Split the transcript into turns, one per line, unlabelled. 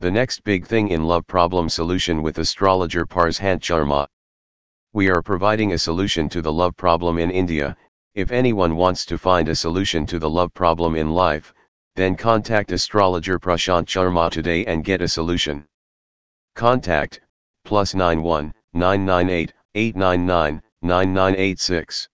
The next big thing in love problem solution with astrologer Parshant Sharma. We are providing a solution to the love problem in India. If anyone wants to find a solution to the love problem in life, then contact astrologer Prashant Sharma today and get a solution. Contact plus 91 998 899 9986.